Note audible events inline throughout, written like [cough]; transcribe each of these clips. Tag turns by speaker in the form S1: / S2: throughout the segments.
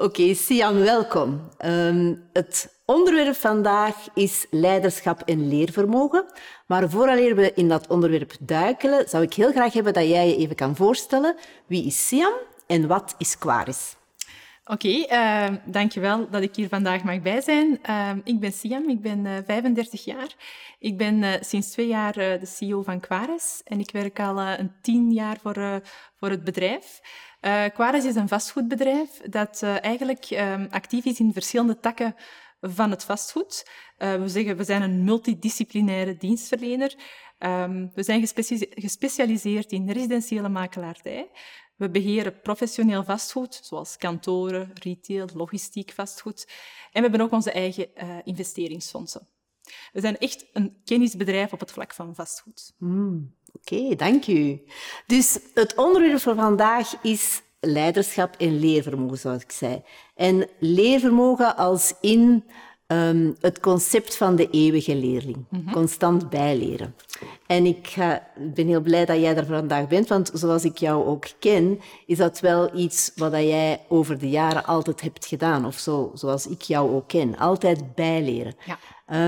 S1: Oké, Sian, welkom. Ehm, het onderwerp vandaag is leiderschap en leervermogen. Maar vooraleer we in dat onderwerp duikelen, zou ik heel graag hebben dat jij je even kan voorstellen. Wie is Sian en wat is Quaris?
S2: Oké, okay, uh, dankjewel dat ik hier vandaag mag bij zijn. Uh, ik ben Siam, ik ben uh, 35 jaar. Ik ben eh, sinds twee jaar eh, de CEO van Quares en ik werk al een tien jaar voor, voor het bedrijf. Quares is een vastgoedbedrijf dat eigenlijk ehm, actief is in verschillende takken van het vastgoed. we zeggen, we zijn een multidisciplinaire dienstverlener. Um, we zijn gespecialiseerd in residentiële makelaardij. We beheren professioneel vastgoed, zoals kantoren, retail, logistiek vastgoed. En we hebben ook onze eigen uh, investeringsfondsen. We zijn echt een kennisbedrijf op het vlak van vastgoed.
S1: Mm, Oké, okay, dank u. Dus het onderwerp van vandaag is leiderschap en leervermogen, zoals ik zei. En leervermogen als in um, het concept van de eeuwige leerling. Mm -hmm. Constant bijleren. En ik ga, ben heel blij dat jij er vandaag bent, want zoals ik jou ook ken, is dat wel iets wat jij over de jaren altijd hebt gedaan. Of zo, zoals ik jou ook ken. Altijd bijleren. Ja.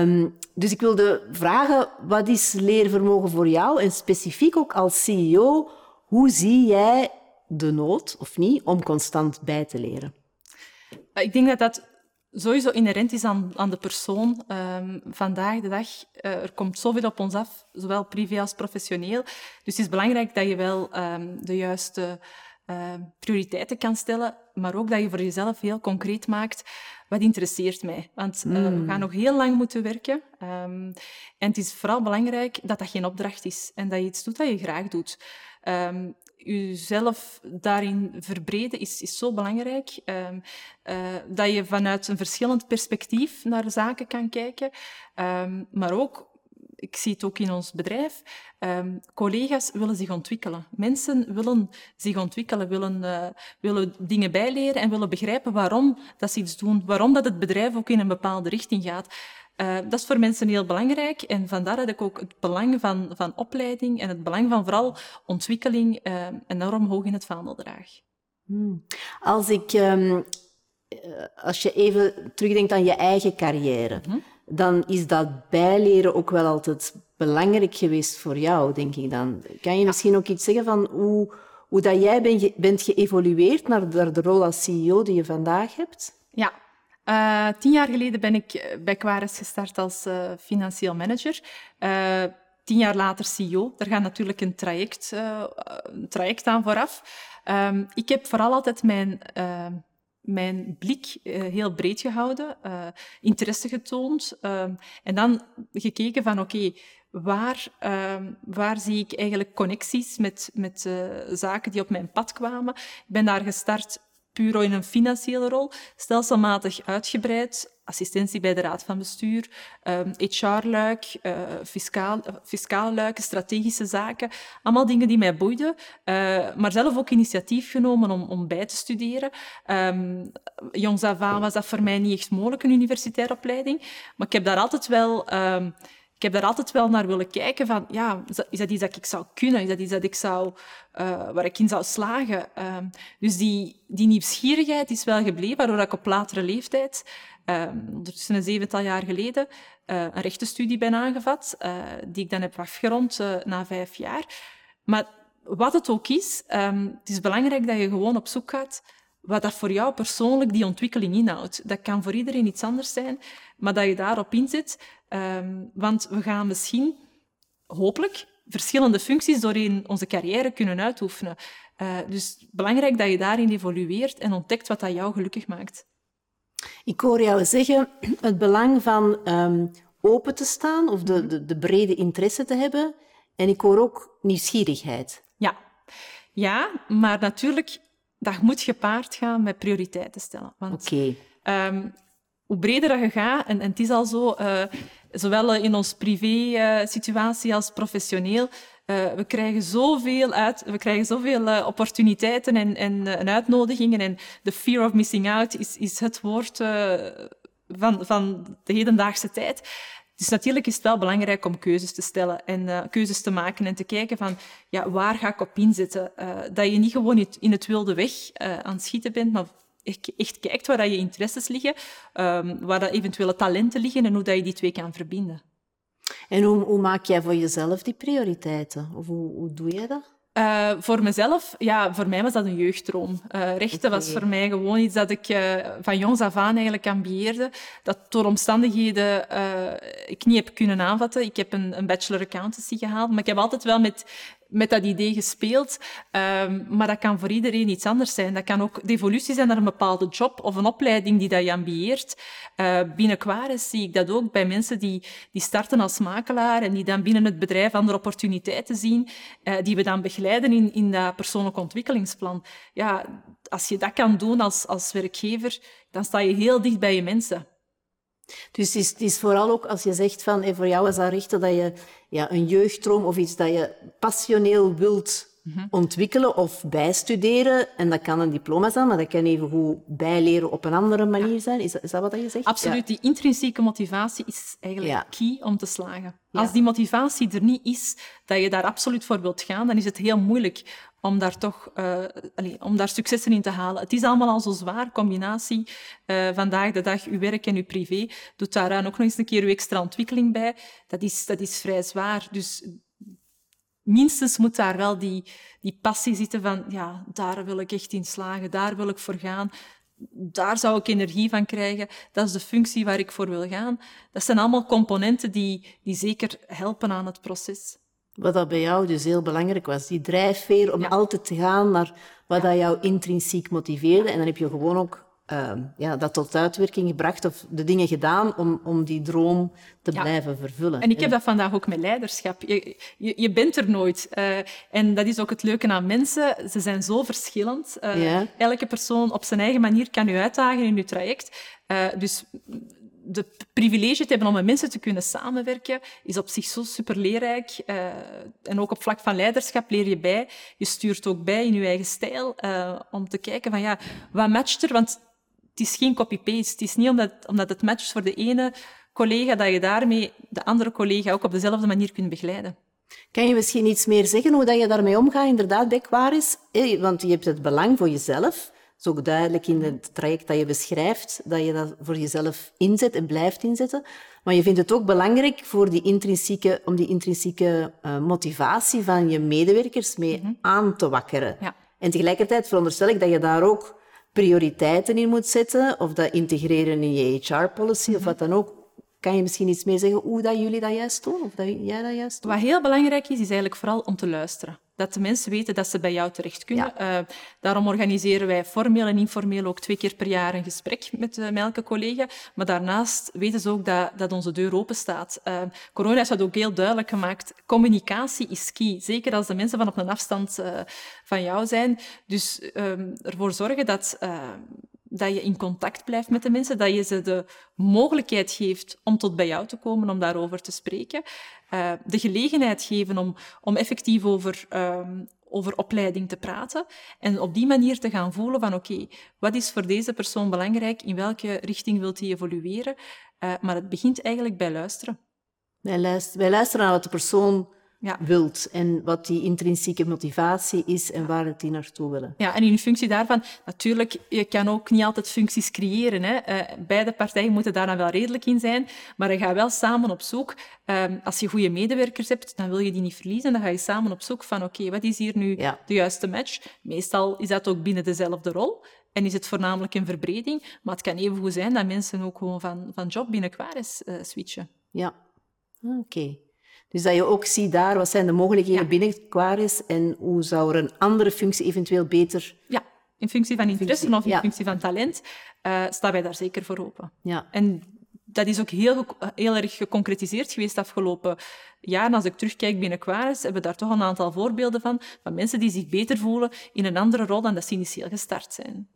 S1: Um, dus ik wilde vragen, wat is leervermogen voor jou? En specifiek ook als CEO, hoe zie jij de nood, of niet, om constant bij te leren?
S2: Ik denk dat dat sowieso inherent is aan, aan de persoon. Um, vandaag de dag, uh, er komt zoveel op ons af, zowel privé als professioneel. Dus het is belangrijk dat je wel um, de juiste uh, prioriteiten kan stellen, maar ook dat je voor jezelf heel concreet maakt wat interesseert mij. Want uh, we gaan nog heel lang moeten werken. Um, en het is vooral belangrijk dat dat geen opdracht is en dat je iets doet dat je graag doet. Um, jezelf daarin verbreden is, is zo belangrijk. Um, uh, dat je vanuit een verschillend perspectief naar zaken kan kijken. Um, maar ook, ik zie het ook in ons bedrijf, um, collega's willen zich ontwikkelen. Mensen willen zich ontwikkelen, willen, uh, willen dingen bijleren en willen begrijpen waarom dat ze iets doen, waarom dat het bedrijf ook in een bepaalde richting gaat. Uh, dat is voor mensen heel belangrijk en vandaar dat ik ook het belang van, van opleiding en het belang van vooral ontwikkeling uh, enorm hoog in het vaandel draag.
S1: Hmm. Als, ik, um, als je even terugdenkt aan je eigen carrière, -hmm. dan is dat bijleren ook wel altijd belangrijk geweest voor jou, denk ik dan. Kan je misschien ook iets zeggen van hoe, hoe dat jij ben, bent geëvolueerd naar de, naar de rol als CEO die je vandaag hebt?
S2: Ja, uh, tien jaar geleden ben ik eh, bij Quares gestart als uh, financieel manager. Tien jaar later CEO. Daar gaat natuurlijk een traject, een traject aan vooraf. Um, ik heb vooral altijd mijn, mijn blik heel breed gehouden, interesse getoond ehm, en dan gekeken van oké, waar, ehm, waar zie ik eigenlijk connecties met, met zaken die op mijn pad kwamen. Ik ben daar gestart puur in een financiële rol, stelselmatig uitgebreid, assistentie bij de raad van bestuur, HR-luik, uh, fiscaal, fiscale luiken, strategische zaken, allemaal dingen die mij boeiden, uh, maar zelf ook initiatief genomen om, om bij te studeren. Um, jongs af was dat voor mij niet echt mogelijk, een universitaire opleiding, maar ik heb daar altijd wel... Um, ik heb daar altijd wel naar willen kijken van, ja, is dat, iets dat ik zou kunnen? Is dat iets dat ik zou, uh, waar ik in zou slagen? Uh, dus die, die nieuwsgierigheid is wel gebleven, waardoor ik op latere leeftijd, uh, ondertussen een zevental jaar geleden, uh, een rechtenstudie ben aangevat, die ik dan heb afgerond na vijf jaar. Maar wat het ook is, um, het is belangrijk dat je gewoon op zoek gaat wat dat voor jou persoonlijk die ontwikkeling inhoudt. Dat kan voor iedereen iets anders zijn, maar dat je daarop inzet. Um, want we gaan misschien, hopelijk, verschillende functies doorheen onze carrière kunnen uitoefenen. Uh, dus belangrijk dat je daarin evolueert en ontdekt wat dat jou gelukkig maakt.
S1: Ik hoor jou zeggen het belang van um, open te staan of de, de, de brede interesse te hebben. En ik hoor ook nieuwsgierigheid.
S2: Ja, ja maar natuurlijk dat moet gepaard gaan met prioriteiten stellen.
S1: Want okay. um,
S2: hoe breder dat je gaat, en, en het is al zo, uh, zowel in ons privé-situatie uh, als professioneel, uh, we krijgen zoveel, uit, we krijgen zoveel opportuniteiten en, en, en, uitnodigingen. En de fear of missing out is, is het woord van, van de hedendaagse tijd. Dus natuurlijk is het wel belangrijk om keuzes te stellen en uh, keuzes te maken en te kijken van ja, waar ga ik op inzetten. Uh, dat je niet gewoon in het wilde weg uh, aan het schieten bent, maar echt kijkt waar je interesses liggen, um, waar dat eventuele talenten liggen en hoe dat je die twee kan verbinden.
S1: En hoe, hoe maak jij voor jezelf die prioriteiten? Of hoe, hoe doe je dat?
S2: Uh, voor mezelf, ja, voor mij was dat een jeugddroom. Uh, rechten was voor mij gewoon iets dat ik uh, van jongs af aan eigenlijk ambieerde. Dat door omstandigheden ik niet heb kunnen aanvatten. Ik heb een, een bachelor accountancy gehaald, maar ik heb altijd wel met met dat idee gespeeld. Um, maar dat kan voor iedereen iets anders zijn. Dat kan ook de evolutie zijn naar een bepaalde job of een opleiding die dat je ambieert. Uh, binnen Quares zie ik dat ook bij mensen die, die starten als makelaar en die dan binnen het bedrijf andere opportuniteiten zien, uh, die we dan begeleiden in, in dat persoonlijk ontwikkelingsplan. Ja, als je dat kan doen als, als werkgever, dan sta je heel dicht bij je mensen.
S1: Dus het is, is, vooral ook als je zegt van, en voor jou is dat richten dat je ja, een jeugddroom of iets dat je passioneel wilt mhm. ontwikkelen of bijstuderen. En dat kan een diploma zijn, maar dat kan even goed bijleren op een andere manier zijn. Is dat, is dat wat je zegt?
S2: Absoluut. Die intrinsieke motivatie is eigenlijk key om te slagen. Als die motivatie er niet is, dat je daar absoluut voor wilt gaan, dan is het heel moeilijk om daar toch uh, allez, om daar successen in te halen. Het is allemaal al zo zwaar, combinatie uh, vandaag de dag, uw werk en uw privé. Doet daaraan ook nog eens een keer uw extra ontwikkeling bij. Dat is, dat is vrij zwaar. Dus minstens moet daar wel die, die passie zitten van, ja, daar wil ik echt in slagen, daar wil ik voor gaan. Daar zou ik energie van krijgen. Dat is de functie waar ik voor wil gaan. Dat zijn allemaal componenten die, die zeker helpen aan het proces.
S1: Wat dat bij jou dus heel belangrijk was, die drijfveer om altijd te gaan naar wat dat jou intrinsiek motiveerde. En dan heb je gewoon ook uh, ja, dat tot uitwerking gebracht of de dingen gedaan om, om die droom te blijven vervullen.
S2: En ik heb dat vandaag ook met leiderschap. Je, je, je bent er nooit. Uh, en dat is ook het leuke aan mensen. Ze zijn zo verschillend. Uh, elke persoon op zijn eigen manier kan u uitdagen in uw traject. Dus de privilege te hebben om met mensen te kunnen samenwerken, is op zich zo super leerrijk. Uh, en ook op vlak van leiderschap leer je bij. Je stuurt ook bij in je eigen stijl, uh, om te kijken van ja, wat matcht er? Want is geen copy-paste. Het is niet omdat, omdat het matcht voor de ene collega, dat je daarmee de andere collega ook op dezelfde manier kunt begeleiden.
S1: Kan je misschien iets meer zeggen hoe dat je daarmee omgaat, inderdaad, bij Quaris? Want je hebt het belang voor jezelf is ook duidelijk in het traject dat je beschrijft, dat je dat voor jezelf inzet en blijft inzetten. Maar je vindt het ook belangrijk voor die intrinsieke, om die intrinsieke uh, motivatie van je medewerkers mee mm -hmm. aan te wakkeren. Ja. En tegelijkertijd veronderstel ik dat je daar ook prioriteiten in moet zetten, of dat integreren in je HR-policy, mm -hmm. of wat dan ook. Kan je misschien iets meer zeggen hoe dat jullie dat juist doen? Of dat jij dat juist doet?
S2: Wat heel belangrijk is, is eigenlijk vooral om te luisteren dat de mensen weten dat ze bij jou terecht kunnen. Uh, daarom organiseren wij formeel en informeel ook twee keer per jaar een gesprek met, uh, met elke collega. Maar daarnaast weten ze ook dat, dat onze deur open staat. Uh, corona heeft dat ook heel duidelijk gemaakt. Communicatie is key. Zeker als de mensen van op een afstand van jou zijn. Dus ehm, ervoor zorgen dat dat je in contact blijft met de mensen, dat je ze de mogelijkheid geeft om tot bij jou te komen, om daarover te spreken. Uh, de gelegenheid geven om, om effectief over, um, over opleiding te praten. En op die manier te gaan voelen van oké, wat is voor deze persoon belangrijk? In welke richting wilt hij evolueren? Uh, maar het begint eigenlijk bij luisteren.
S1: Wij luisteren, wij luisteren naar wat de persoon ja. wilt en wat die intrinsieke motivatie is en waar het die naartoe willen.
S2: Ja, en in functie daarvan, natuurlijk, je kan ook niet altijd functies creëren. Hè. Uh, beide partijen moeten daar dan wel redelijk in zijn, maar je gaat wel samen op zoek. Uh, als je goede medewerkers hebt, dan wil je die niet verliezen. Dan ga je samen op zoek van, oké, okay, wat is hier nu ja. de juiste match? Meestal is dat ook binnen dezelfde rol. En is het voornamelijk een verbreding, maar het kan even goed zijn dat mensen ook gewoon van, van job binnen Quares uh, switchen.
S1: Ja, oké. Okay. Dus dat je ook ziet daar, wat zijn de mogelijkheden ja. binnen Quaris en hoe zou er een andere functie eventueel beter...
S2: Ja, in functie van interesse of in functie van talent uh, staan wij daar zeker voor open. Ja. En dat is ook heel, heel erg geconcretiseerd geweest afgelopen jaar. Als ik terugkijk binnen Quaris, hebben we daar toch een aantal voorbeelden van, van mensen die zich beter voelen in een andere rol dan dat ze initieel gestart zijn.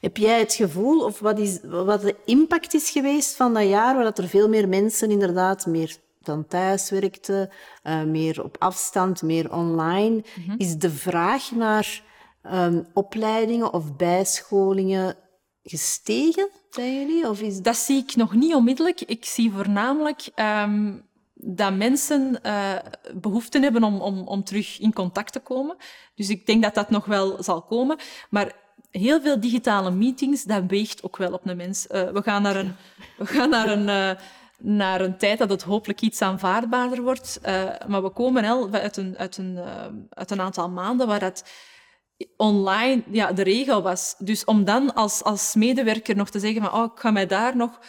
S1: Heb jij het gevoel, of wat, is, wat de impact is geweest van dat jaar, waar dat er veel meer mensen inderdaad meer dan thuis werkte, uh, meer op afstand, meer online, mm -hmm. is de vraag naar um, opleidingen of bijscholingen gestegen bij jullie? Of is...
S2: Dat zie ik nog niet onmiddellijk. Ik zie voornamelijk um, dat mensen uh, behoefte hebben om, om, om terug in contact te komen. Dus ik denk dat dat nog wel zal komen. Maar heel veel digitale meetings, dat weegt ook wel op een mens. Uh, we gaan naar een, we gaan naar een, uh, naar een tijd dat het hopelijk iets aanvaardbaarder wordt. Uh, maar we komen wel uit een, uit, een, uit een aantal maanden waar het online ja, de regel was. Dus om dan als, als medewerker nog te zeggen van oh, ik ga mij daar nog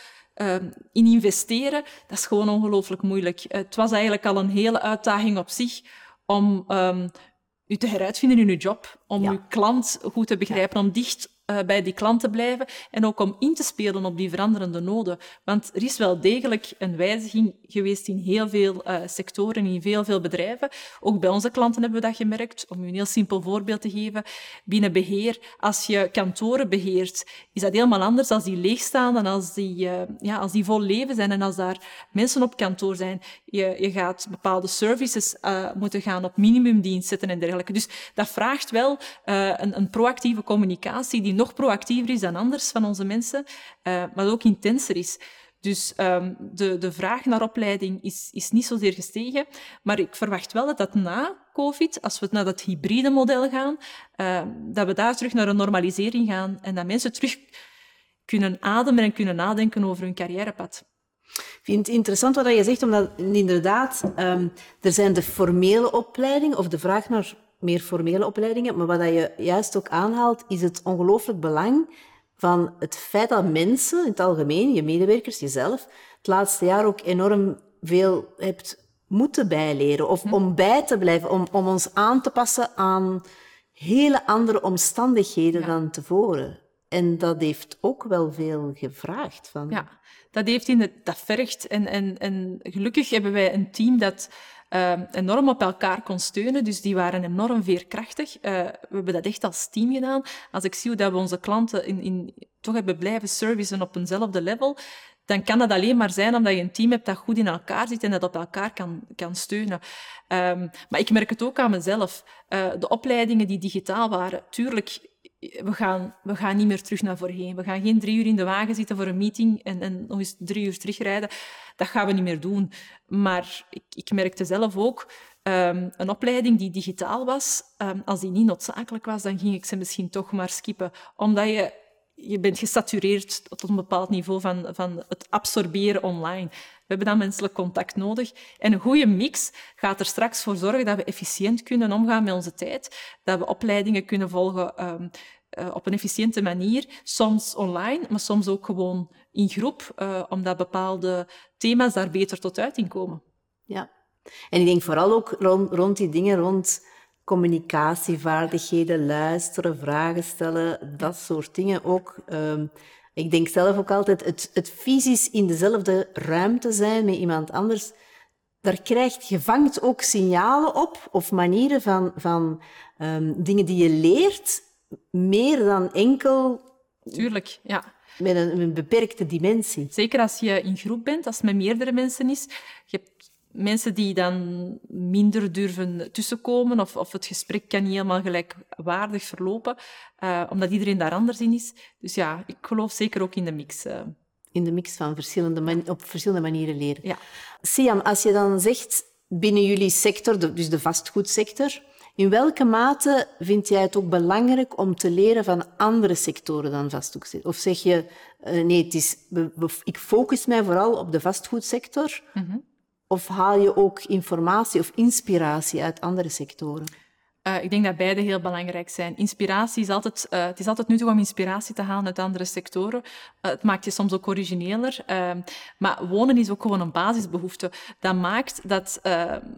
S2: in investeren, dat is gewoon ongelooflijk moeilijk. Het was eigenlijk al een hele uitdaging op zich om um, u te heruitvinden in uw job, om uw klant goed te begrijpen, om dicht uh, bij die klant te blijven en ook om in te spelen op die veranderende noden. Want er is wel degelijk een wijziging geweest in heel veel uh, sectoren, in heel veel bedrijven. Ook bij onze klanten hebben we dat gemerkt. Om u een heel simpel voorbeeld te geven. Binnen beheer, als je kantoren beheert, is dat helemaal anders als die leegstaan en als die, uh, ja, als die vol leven zijn en als daar mensen op kantoor zijn. Je, je gaat bepaalde services moeten gaan op minimumdienst zetten en dergelijke. Dus dat vraagt wel een, een proactieve communicatie die nog proactiever is dan anders van onze mensen, maar ook intenser is. Dus um, de, de vraag naar opleiding is, is niet zozeer gestegen, maar ik verwacht wel dat dat na COVID, als we naar dat hybride model gaan, uh, dat we daar terug naar een normalisering gaan en dat mensen terug kunnen ademen en kunnen nadenken over hun carrièrepad.
S1: Ik vind het interessant wat je zegt, omdat inderdaad, um, er zijn de formele opleidingen of de vraag naar meer formele opleidingen. Maar wat je juist ook aanhaalt, is het ongelooflijk belang van het feit dat mensen, in het algemeen, je medewerkers, jezelf, het laatste jaar ook enorm veel hebt moeten bijleren. Of hm. om bij te blijven, om, om ons aan te passen aan hele andere omstandigheden dan tevoren. En dat heeft ook wel veel gevraagd. Van...
S2: Ja, dat, heeft in het, dat vergt. En, en, en gelukkig hebben wij een team dat uh, enorm op elkaar kon steunen. Dus die waren enorm veerkrachtig. Uh, we hebben dat echt als team gedaan. Als ik zie dat we onze klanten in, in, toch hebben blijven servicen op eenzelfde level, dan kan dat alleen maar zijn omdat je een team hebt dat goed in elkaar zit en dat op elkaar kan, kan steunen. Um, maar ik merk het ook aan mezelf. Uh, de opleidingen die digitaal waren, tuurlijk, we gaan, we gaan niet meer terug naar voorheen. We gaan geen drie uur in de wagen zitten voor een meeting en, en nog eens drie uur terugrijden. Dat gaan we niet meer doen. Maar ik, ik merkte zelf ook, um, een opleiding die digitaal was, um, als die niet noodzakelijk was, dan ging ik ze misschien toch maar skippen. Omdat je, je bent gesatureerd tot een bepaald niveau van, van het absorberen online. We hebben dan menselijk contact nodig. En een goede mix gaat er straks voor zorgen dat we efficiënt kunnen omgaan met onze tijd, dat we opleidingen kunnen volgen um, uh, op een efficiënte manier, soms online, maar soms ook gewoon in groep, uh, omdat bepaalde thema's daar beter tot uiting komen.
S1: Ja, en ik denk vooral ook rond, die dingen rond communicatievaardigheden, luisteren, vragen stellen, dat soort dingen ook. Um, ik denk zelf ook altijd, het, het fysisch in dezelfde ruimte zijn met iemand anders, daar krijgt, je vangt ook signalen op of manieren van, van um, dingen die je leert, meer dan enkel...
S2: Tuurlijk, ja.
S1: Met een, een, beperkte dimensie.
S2: Zeker als je in groep bent, als het met meerdere mensen is. Je hebt mensen die dan minder durven tussenkomen of, of het gesprek kan niet helemaal gelijkwaardig verlopen, uh, omdat iedereen daar anders in is. Dus ja, ik geloof zeker ook in de mix. Uh.
S1: In de mix van verschillende op verschillende manieren leren.
S2: Ja.
S1: Siam, als je dan zegt binnen jullie sector, dus de vastgoedsector, in welke mate vind jij het ook belangrijk om te leren van andere sectoren dan vastgoed? Of zeg je, uh, nee, het is, ik focus mij vooral op de vastgoedsector, -hmm. Of haal je ook informatie of inspiratie uit andere sectoren?
S2: Uh, ik denk dat beide heel belangrijk zijn. Inspiratie is altijd, uh, het is altijd nuttig om inspiratie te halen uit andere sectoren. Uh, het maakt je soms ook origineler. maar wonen is ook gewoon een basisbehoefte. Dat maakt dat,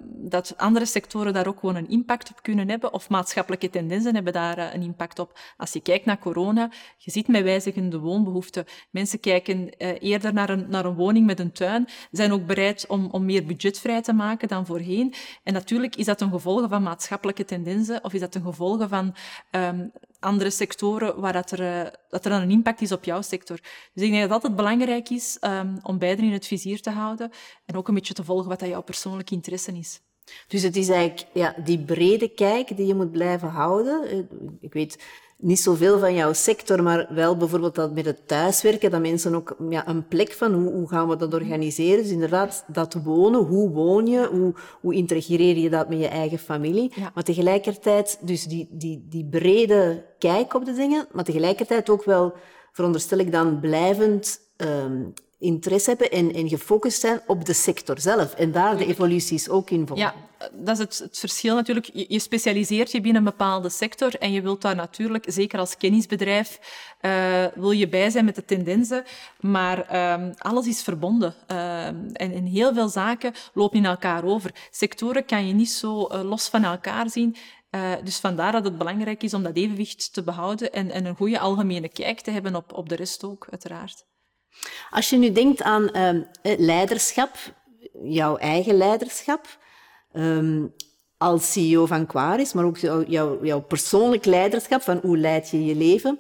S2: dat andere sectoren daar ook gewoon een impact op kunnen hebben. Of maatschappelijke tendensen hebben daar een impact op. Als je kijkt naar corona, je ziet met wijzigende woonbehoeften. Mensen kijken eerder naar een, naar een woning met een tuin. Zijn ook bereid om, om meer budget vrij te maken dan voorheen. En natuurlijk is dat een gevolg van maatschappelijke tendensen of is dat een gevolg van um, andere sectoren waar dat er, uh, dat er dan een impact is op jouw sector? Dus ik denk dat het altijd belangrijk is um, om beide in het vizier te houden en ook een beetje te volgen wat dat jouw persoonlijke interesse is.
S1: Dus het is eigenlijk ja, die brede kijk die je moet blijven houden. Eh, ik weet, niet zoveel van jouw sector, maar wel bijvoorbeeld dat met het thuiswerken, dat mensen ook ja, een plek van hoe, hoe gaan we dat organiseren. Dus inderdaad, dat wonen, hoe woon je, hoe, hoe integreer je dat met je eigen familie. Maar tegelijkertijd, dus die, die, die brede kijk op de dingen, maar tegelijkertijd ook wel, veronderstel ik dan, blijvend um, interesse hebben en, en gefocust zijn op de sector zelf. En daar de evoluties ook in volgen.
S2: Ja, dat is het, het verschil natuurlijk. Je, je, specialiseert je binnen een bepaalde sector en je wilt daar natuurlijk, zeker als kennisbedrijf, uh, wil je bij zijn met de tendensen. Maar um, alles is verbonden. Uh, en in heel veel zaken lopen in elkaar over. Sectoren kan je niet zo uh, los van elkaar zien. Uh, dus vandaar dat het belangrijk is om dat evenwicht te behouden en, en een goede algemene kijk te hebben op, op de rest ook, uiteraard.
S1: Als je nu denkt aan uh, leiderschap, jouw eigen leiderschap, um, als CEO van Quaris, maar ook jouw, jouw persoonlijk leiderschap, van hoe leid je je leven,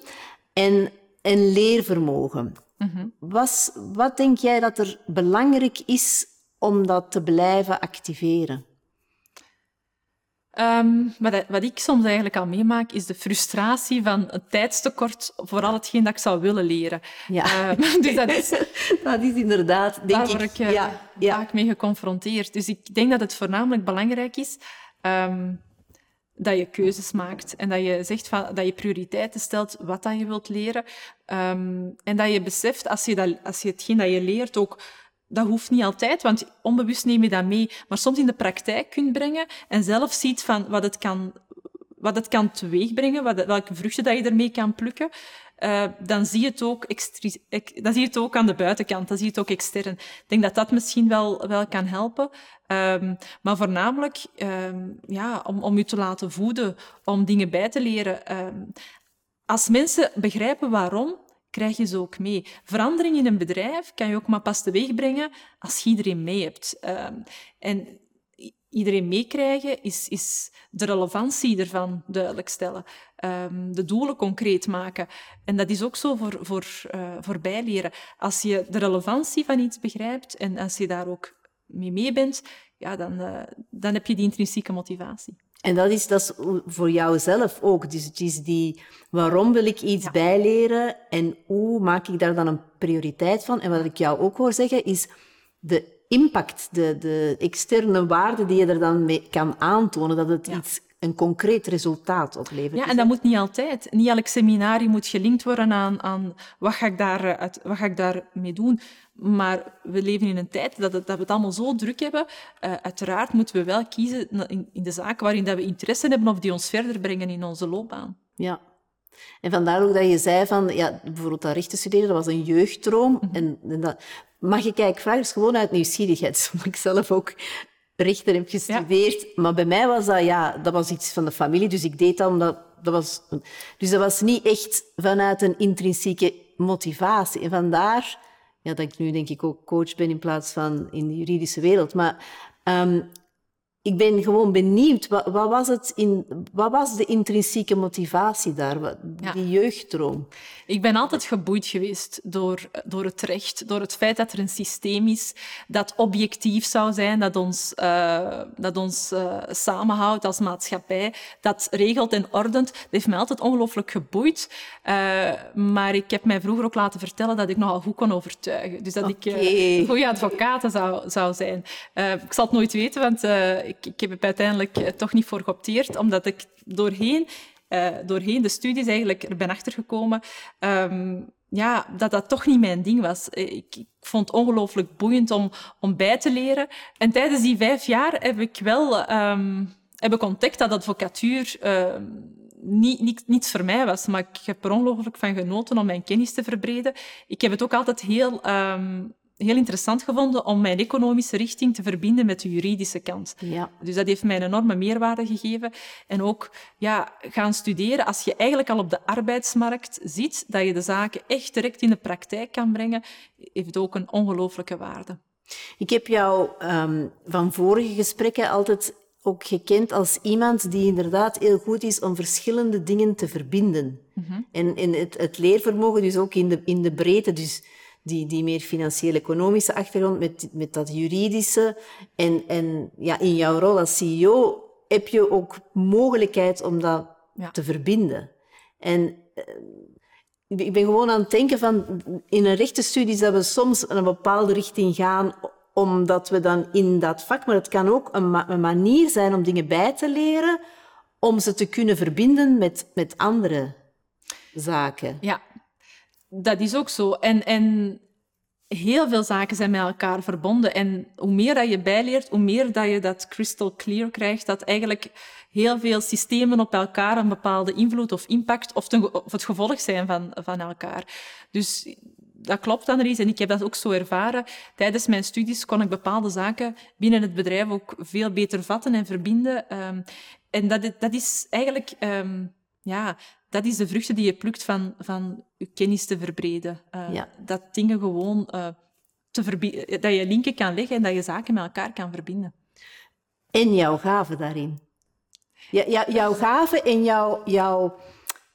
S1: en, en leervermogen. Mm -hmm. Was, wat denk jij dat er belangrijk is om dat te blijven activeren?
S2: Um, wat, wat, ik soms eigenlijk al meemaak, is de frustratie van een tijdstekort voor al hetgeen dat ik zou willen leren.
S1: Ja. [laughs] Um, dus dat is, dat is inderdaad, denk
S2: daar word ik, uh, ja, ja. vaak mee geconfronteerd. Dus ik denk dat het voornamelijk belangrijk is um, dat je keuzes maakt en dat je zegt van, dat je prioriteiten stelt wat dat je wilt leren. en dat je beseft, als je, dat, als je hetgeen dat je leert ook dat hoeft niet altijd, want onbewust neem je dat mee. Maar soms in de praktijk kunt brengen en zelf ziet van wat het kan, wat het kan teweegbrengen, wat, welke vruchten dat je ermee kan plukken. Uh, dan, zie je het ook dan zie je het ook aan de buitenkant, dan zie je het ook extern. Ik denk dat dat misschien wel, wel kan helpen. Um, maar voornamelijk um, ja, om, om je te laten voeden, om dingen bij te leren. Um, als mensen begrijpen waarom, krijg je ze ook mee. Verandering in een bedrijf kan je ook maar pas teweeg brengen als je iedereen mee hebt. Um, en iedereen meekrijgen is, is de relevantie ervan duidelijk stellen. Um, de doelen concreet maken. En dat is ook zo voor, voor, voor bijleren. Als je de relevantie van iets begrijpt en als je daar ook mee mee bent, ja, dan, uh, dan heb je die intrinsieke motivatie.
S1: En dat is, dat is voor jouzelf ook. Dus het is die, waarom wil ik iets bijleren en hoe maak ik daar dan een prioriteit van? En wat ik jou ook hoor zeggen, is de impact, de, de externe waarde die je er dan mee kan aantonen, dat het iets een concreet resultaat oplevert.
S2: Ja, en dat moet niet altijd. Niet elk seminarie moet gelinkt worden aan, aan wat, ga ik daar, eh, wat ga ik daarmee doen. Maar we leven in een tijd dat, dat we het allemaal zo druk hebben. Uh, uiteraard moeten we wel kiezen in, in de zaken waarin dat we interesse hebben of die ons verder brengen in onze loopbaan.
S1: Ja. En vandaar ook dat je zei van, ja, bijvoorbeeld dat rechten studeren, dat was een jeugddroom. Mhm. en, en, dat, mag ik eigenlijk vragen, dus gewoon uit nieuwsgierigheid, [laughs] omdat ik zelf ook rechten heb gestudeerd. Maar bij mij was dat, ja, dat was iets van de familie, dus ik deed dat omdat... Dat was, dus dat was niet echt vanuit een intrinsieke motivatie. En vandaar ja, dat ik nu denk ik ook coach ben in plaats van in de juridische wereld. Maar um, ik ben gewoon benieuwd, wat, wat, was het in, wat was de intrinsieke motivatie daar, wat, die jeugddroom?
S2: Ik ben altijd geboeid geweest door, door het recht, door het feit dat er een systeem is dat objectief zou zijn, dat ons, uh, dat ons uh, samenhoudt als maatschappij, dat regelt en ordent. Dat heeft mij altijd ongelooflijk geboeid. Uh, maar ik heb mij vroeger ook laten vertellen dat ik nogal goed kon overtuigen. Dus dat okay. ik een goede advocaat zou, zou zijn. ik zal het nooit weten, want ik, heb er uiteindelijk eh, toch niet voor geopteerd, omdat ik doorheen, uh, doorheen de studies eigenlijk er ben achtergekomen um, ja, dat dat toch niet mijn ding was. Eh, ik, ik vond het ongelooflijk boeiend om, om bij te leren. En tijdens die vijf jaar heb ik wel um, heb ik ontdekt dat advocatuur uh, niet, niet, niets voor mij was. Maar ik heb er ongelooflijk van genoten om mijn kennis te verbreden. Ik heb het ook altijd heel heel interessant gevonden om mijn economische richting te verbinden met de juridische kant. Ja. Dus dat heeft mij een enorme meerwaarde gegeven. En ook ja, gaan studeren als je eigenlijk al op de arbeidsmarkt ziet, dat je de zaken echt direct in de praktijk kan brengen, heeft ook een ongelooflijke waarde.
S1: Ik heb jou um, van vorige gesprekken altijd ook gekend als iemand die inderdaad heel goed is om verschillende dingen te verbinden. Mm -hmm. En, en het, het, leervermogen dus ook in de, in de breedte. Dus die, die meer financieel-economische achtergrond met, met dat juridische. En, en ja, in jouw rol als CEO heb je ook mogelijkheid om dat ja. te verbinden. En eh, ik ben gewoon aan het denken van in een rechtenstudie dat we soms in een bepaalde richting gaan omdat we dan in dat vak, maar het kan ook een, een manier zijn om dingen bij te leren om ze te kunnen verbinden met, met andere zaken.
S2: Ja, dat is ook zo. En, en heel veel zaken zijn met elkaar verbonden. En hoe meer dat je bijleert, hoe meer dat je dat crystal clear krijgt, dat eigenlijk heel veel systemen op elkaar een bepaalde invloed of impact of, of het gevolg zijn van, van elkaar. Dus dat klopt, Annelies, en ik heb dat ook zo ervaren. Tijdens mijn studies kon ik bepaalde zaken binnen het bedrijf ook veel beter vatten en verbinden. Ehm, en dat, dat is eigenlijk... Um, ja, dat is de vruchten die je plukt van, van je kennis te verbreden. Uh, Dat dingen gewoon uh, te verbinden, dat je linken kan leggen en dat je zaken met elkaar kan verbinden.
S1: En jouw gave daarin. Ja, jouw gave en jouw, jouw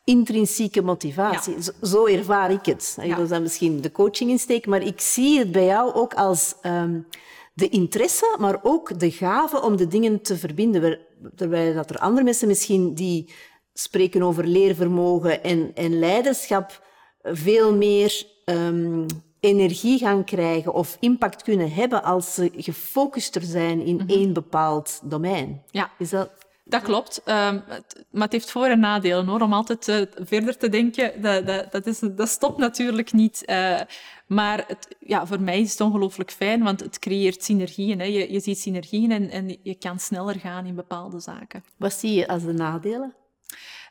S1: intrinsieke motivatie. Zo, ervaar ik het. Dat is dan misschien de coaching insteek, maar ik zie het bij jou ook als um, de interesse, maar ook de gave om de dingen te verbinden. Terwijl dat er andere mensen misschien die spreken over leervermogen en, en leiderschap veel meer um, energie gaan krijgen of impact kunnen hebben als ze gefocuster zijn in mm één bepaald domein.
S2: Ja. Is dat... Dat klopt, um, het, maar het heeft voor- en nadelen hoor. Om altijd uh, verder te denken, dat, dat, dat, is, dat stopt natuurlijk niet. Uh, maar het, ja, voor mij is het ongelooflijk fijn, want het creëert synergieën. Hè. Je, je ziet synergieën en, en je kan sneller gaan in bepaalde zaken.
S1: Wat zie je als de nadelen?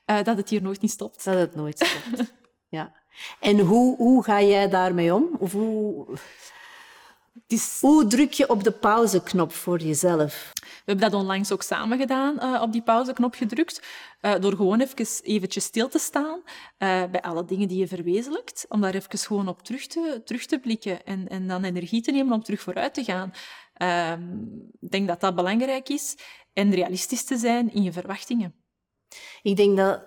S2: Uh, dat het hier nooit niet stopt.
S1: Dat het nooit stopt, [laughs] ja. En hoe, hoe ga jij daarmee om? Of hoe... Is... Hoe druk je op de pauzeknop voor jezelf?
S2: We hebben dat onlangs ook samen gedaan, uh, op die pauzeknop gedrukt. Uh, door gewoon even eventjes stil te staan uh, bij alle dingen die je verwezenlijkt. Om daar even gewoon op terug te, terug te blikken en, en dan energie te nemen om terug vooruit te gaan. Ehm, ik denk dat dat belangrijk is. En realistisch te zijn in je verwachtingen.
S1: Ik denk dat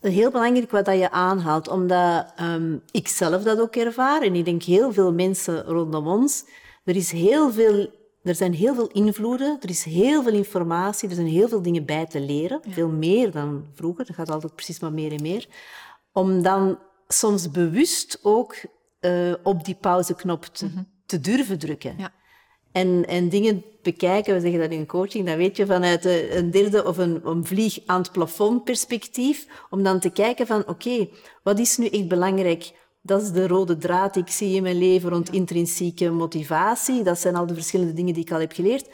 S1: heel belangrijk wat dat je aanhaalt, omdat um, ik zelf dat ook ervaar en ik denk heel veel mensen rondom ons. Er, is heel veel, er zijn heel veel invloeden, er is heel veel informatie, er zijn heel veel dingen bij te leren. Veel meer dan vroeger, dat gaat altijd precies maar meer en meer. Om dan soms bewust ook uh, op die pauzeknop te, mm -hmm. te durven drukken. Ja. En, en dingen bekijken, we zeggen dat in coaching, dan weet je vanuit een derde of een, een vlieg aan het plafond perspectief, om dan te kijken van oké, okay, wat is nu echt belangrijk? Dat is de rode draad die ik zie in mijn leven rond intrinsieke motivatie. Dat zijn al de verschillende dingen die ik al heb geleerd.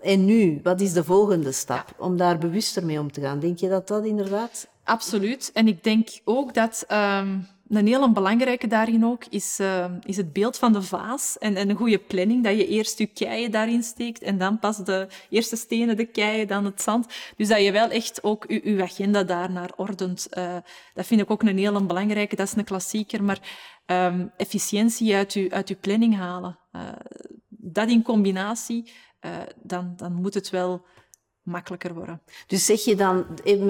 S1: En nu, wat is de volgende stap? Om daar bewuster mee om te gaan. Denk je dat dat inderdaad...
S2: Absoluut. En ik denk ook dat... Um een heel belangrijke daarin ook is, uh, is het beeld van de vaas en, en, een goede planning, dat je eerst je keien daarin steekt en dan pas de eerste stenen, de keien, dan het zand. Dus dat je wel echt ook je, je agenda daarnaar ordent. Uh, dat vind ik ook een heel belangrijke, dat is een klassieker, maar um, efficiëntie uit je, uit je planning halen. Uh, dat in combinatie, dan, dan moet het wel makkelijker worden.
S1: Dus zeg je dan,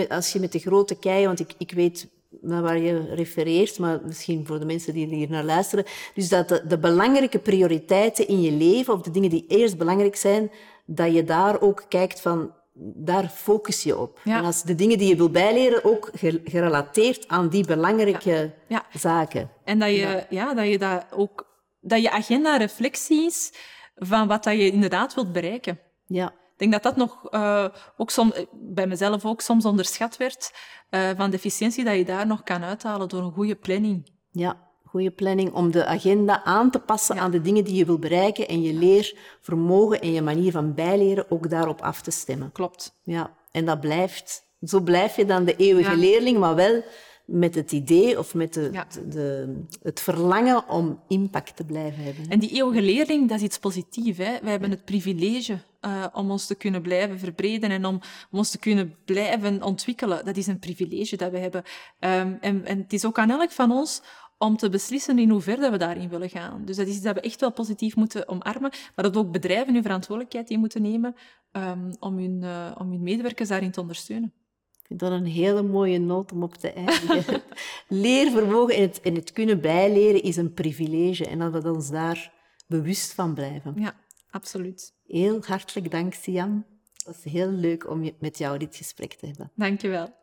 S1: als je met de grote keien, want ik, ik weet waar je refereert, maar misschien voor de mensen die hier naar luisteren. Dus dat de, de, belangrijke prioriteiten in je leven, of de dingen die eerst belangrijk zijn, dat je daar ook kijkt van, daar focus je op. Ja. En als de dingen die je wil bijleren ook gerelateerd aan die belangrijke ja. Ja. zaken.
S2: En dat je, ja. dat je dat ook, dat je agenda reflectie is van wat dat je inderdaad wilt bereiken.
S1: Ja.
S2: Ik denk dat dat nog uh, ook bij mezelf ook soms onderschat werd, uh, van de efficiëntie dat je daar nog kan uithalen door een goede planning.
S1: Ja, goede planning om de agenda aan te passen ja. aan de dingen die je wil bereiken en je leervermogen en je manier van bijleren ook daarop af te stemmen.
S2: Klopt.
S1: Ja, en dat blijft. Zo blijf je dan de eeuwige ja. leerling, maar wel met het idee of met de, ja. de, het verlangen om impact te blijven hebben.
S2: En die eeuwige leerling, dat is iets positiefs. Wij hebben het privilege uh, om ons te kunnen blijven verbreden en om, om, ons te kunnen blijven ontwikkelen. Dat is een privilege dat we hebben. Um, en, en het is ook aan elk van ons om te beslissen in hoeverre we daarin willen gaan. Dus dat is iets dat we echt wel positief moeten omarmen, maar dat ook bedrijven hun verantwoordelijkheid in moeten nemen um, om, hun, uh, om hun medewerkers daarin te ondersteunen.
S1: Ik vind dat een hele mooie noot om op te eindigen. [laughs] Leervermogen en het, en het kunnen bijleren is een privilege en dat we ons daar bewust van blijven.
S2: Ja, Absoluut.
S1: Heel hartelijk dank, Siam. Het was heel leuk om met jou dit gesprek te hebben.
S2: Dankjewel.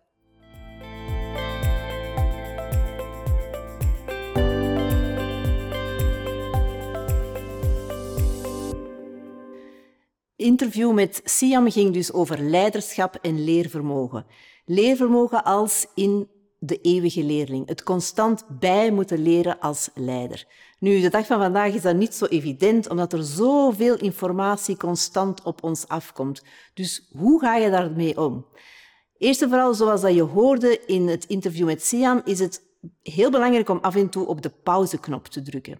S1: interview met Siam ging dus over leiderschap en leervermogen. Leervermogen als in de eeuwige leerling, het constant bij moeten leren als leider. Nu, de dag van vandaag is dat niet zo evident, omdat er zoveel informatie constant op ons afkomt. Dus hoe ga je daarmee om? Eerst en vooral, zoals dat je hoorde in het interview met Siam, is het heel belangrijk om af en toe op de pauzeknop te drukken.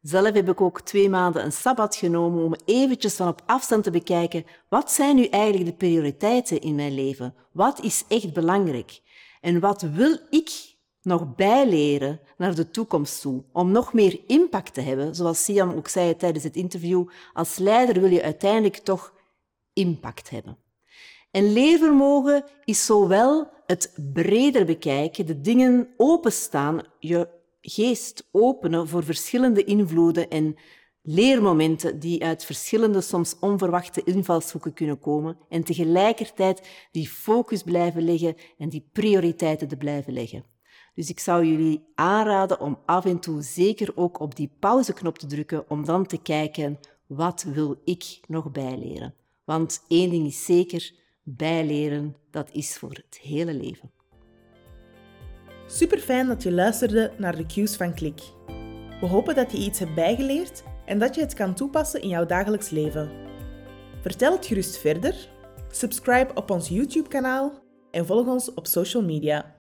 S1: Zelf heb ik ook twee maanden een sabbat genomen om eventjes van op afstand te bekijken wat zijn nu eigenlijk de prioriteiten in mijn leven? Wat is echt belangrijk? En wat wil ik nog bijleren naar de toekomst toe, om nog meer impact te hebben? Zoals Siam ook zei tijdens het interview, als leider wil je uiteindelijk toch impact hebben. En leervermogen is zowel het breder bekijken, de dingen openstaan, je geest openen voor verschillende invloeden en leermomenten die uit verschillende, soms onverwachte invalshoeken kunnen komen en tegelijkertijd die focus blijven leggen en die prioriteiten te blijven leggen. Dus ik zou jullie aanraden om af en toe zeker ook op die pauzeknop te drukken om dan te kijken wat wil ik nog bijleren. Want één ding is zeker, bijleren, dat is voor het hele leven.
S3: Super fijn dat je luisterde naar de cues van Klik. We hopen dat je iets hebt bijgeleerd en dat je het kan toepassen in jouw dagelijks leven. Vertel het gerust verder, subscribe op ons YouTube-kanaal en volg ons op social media.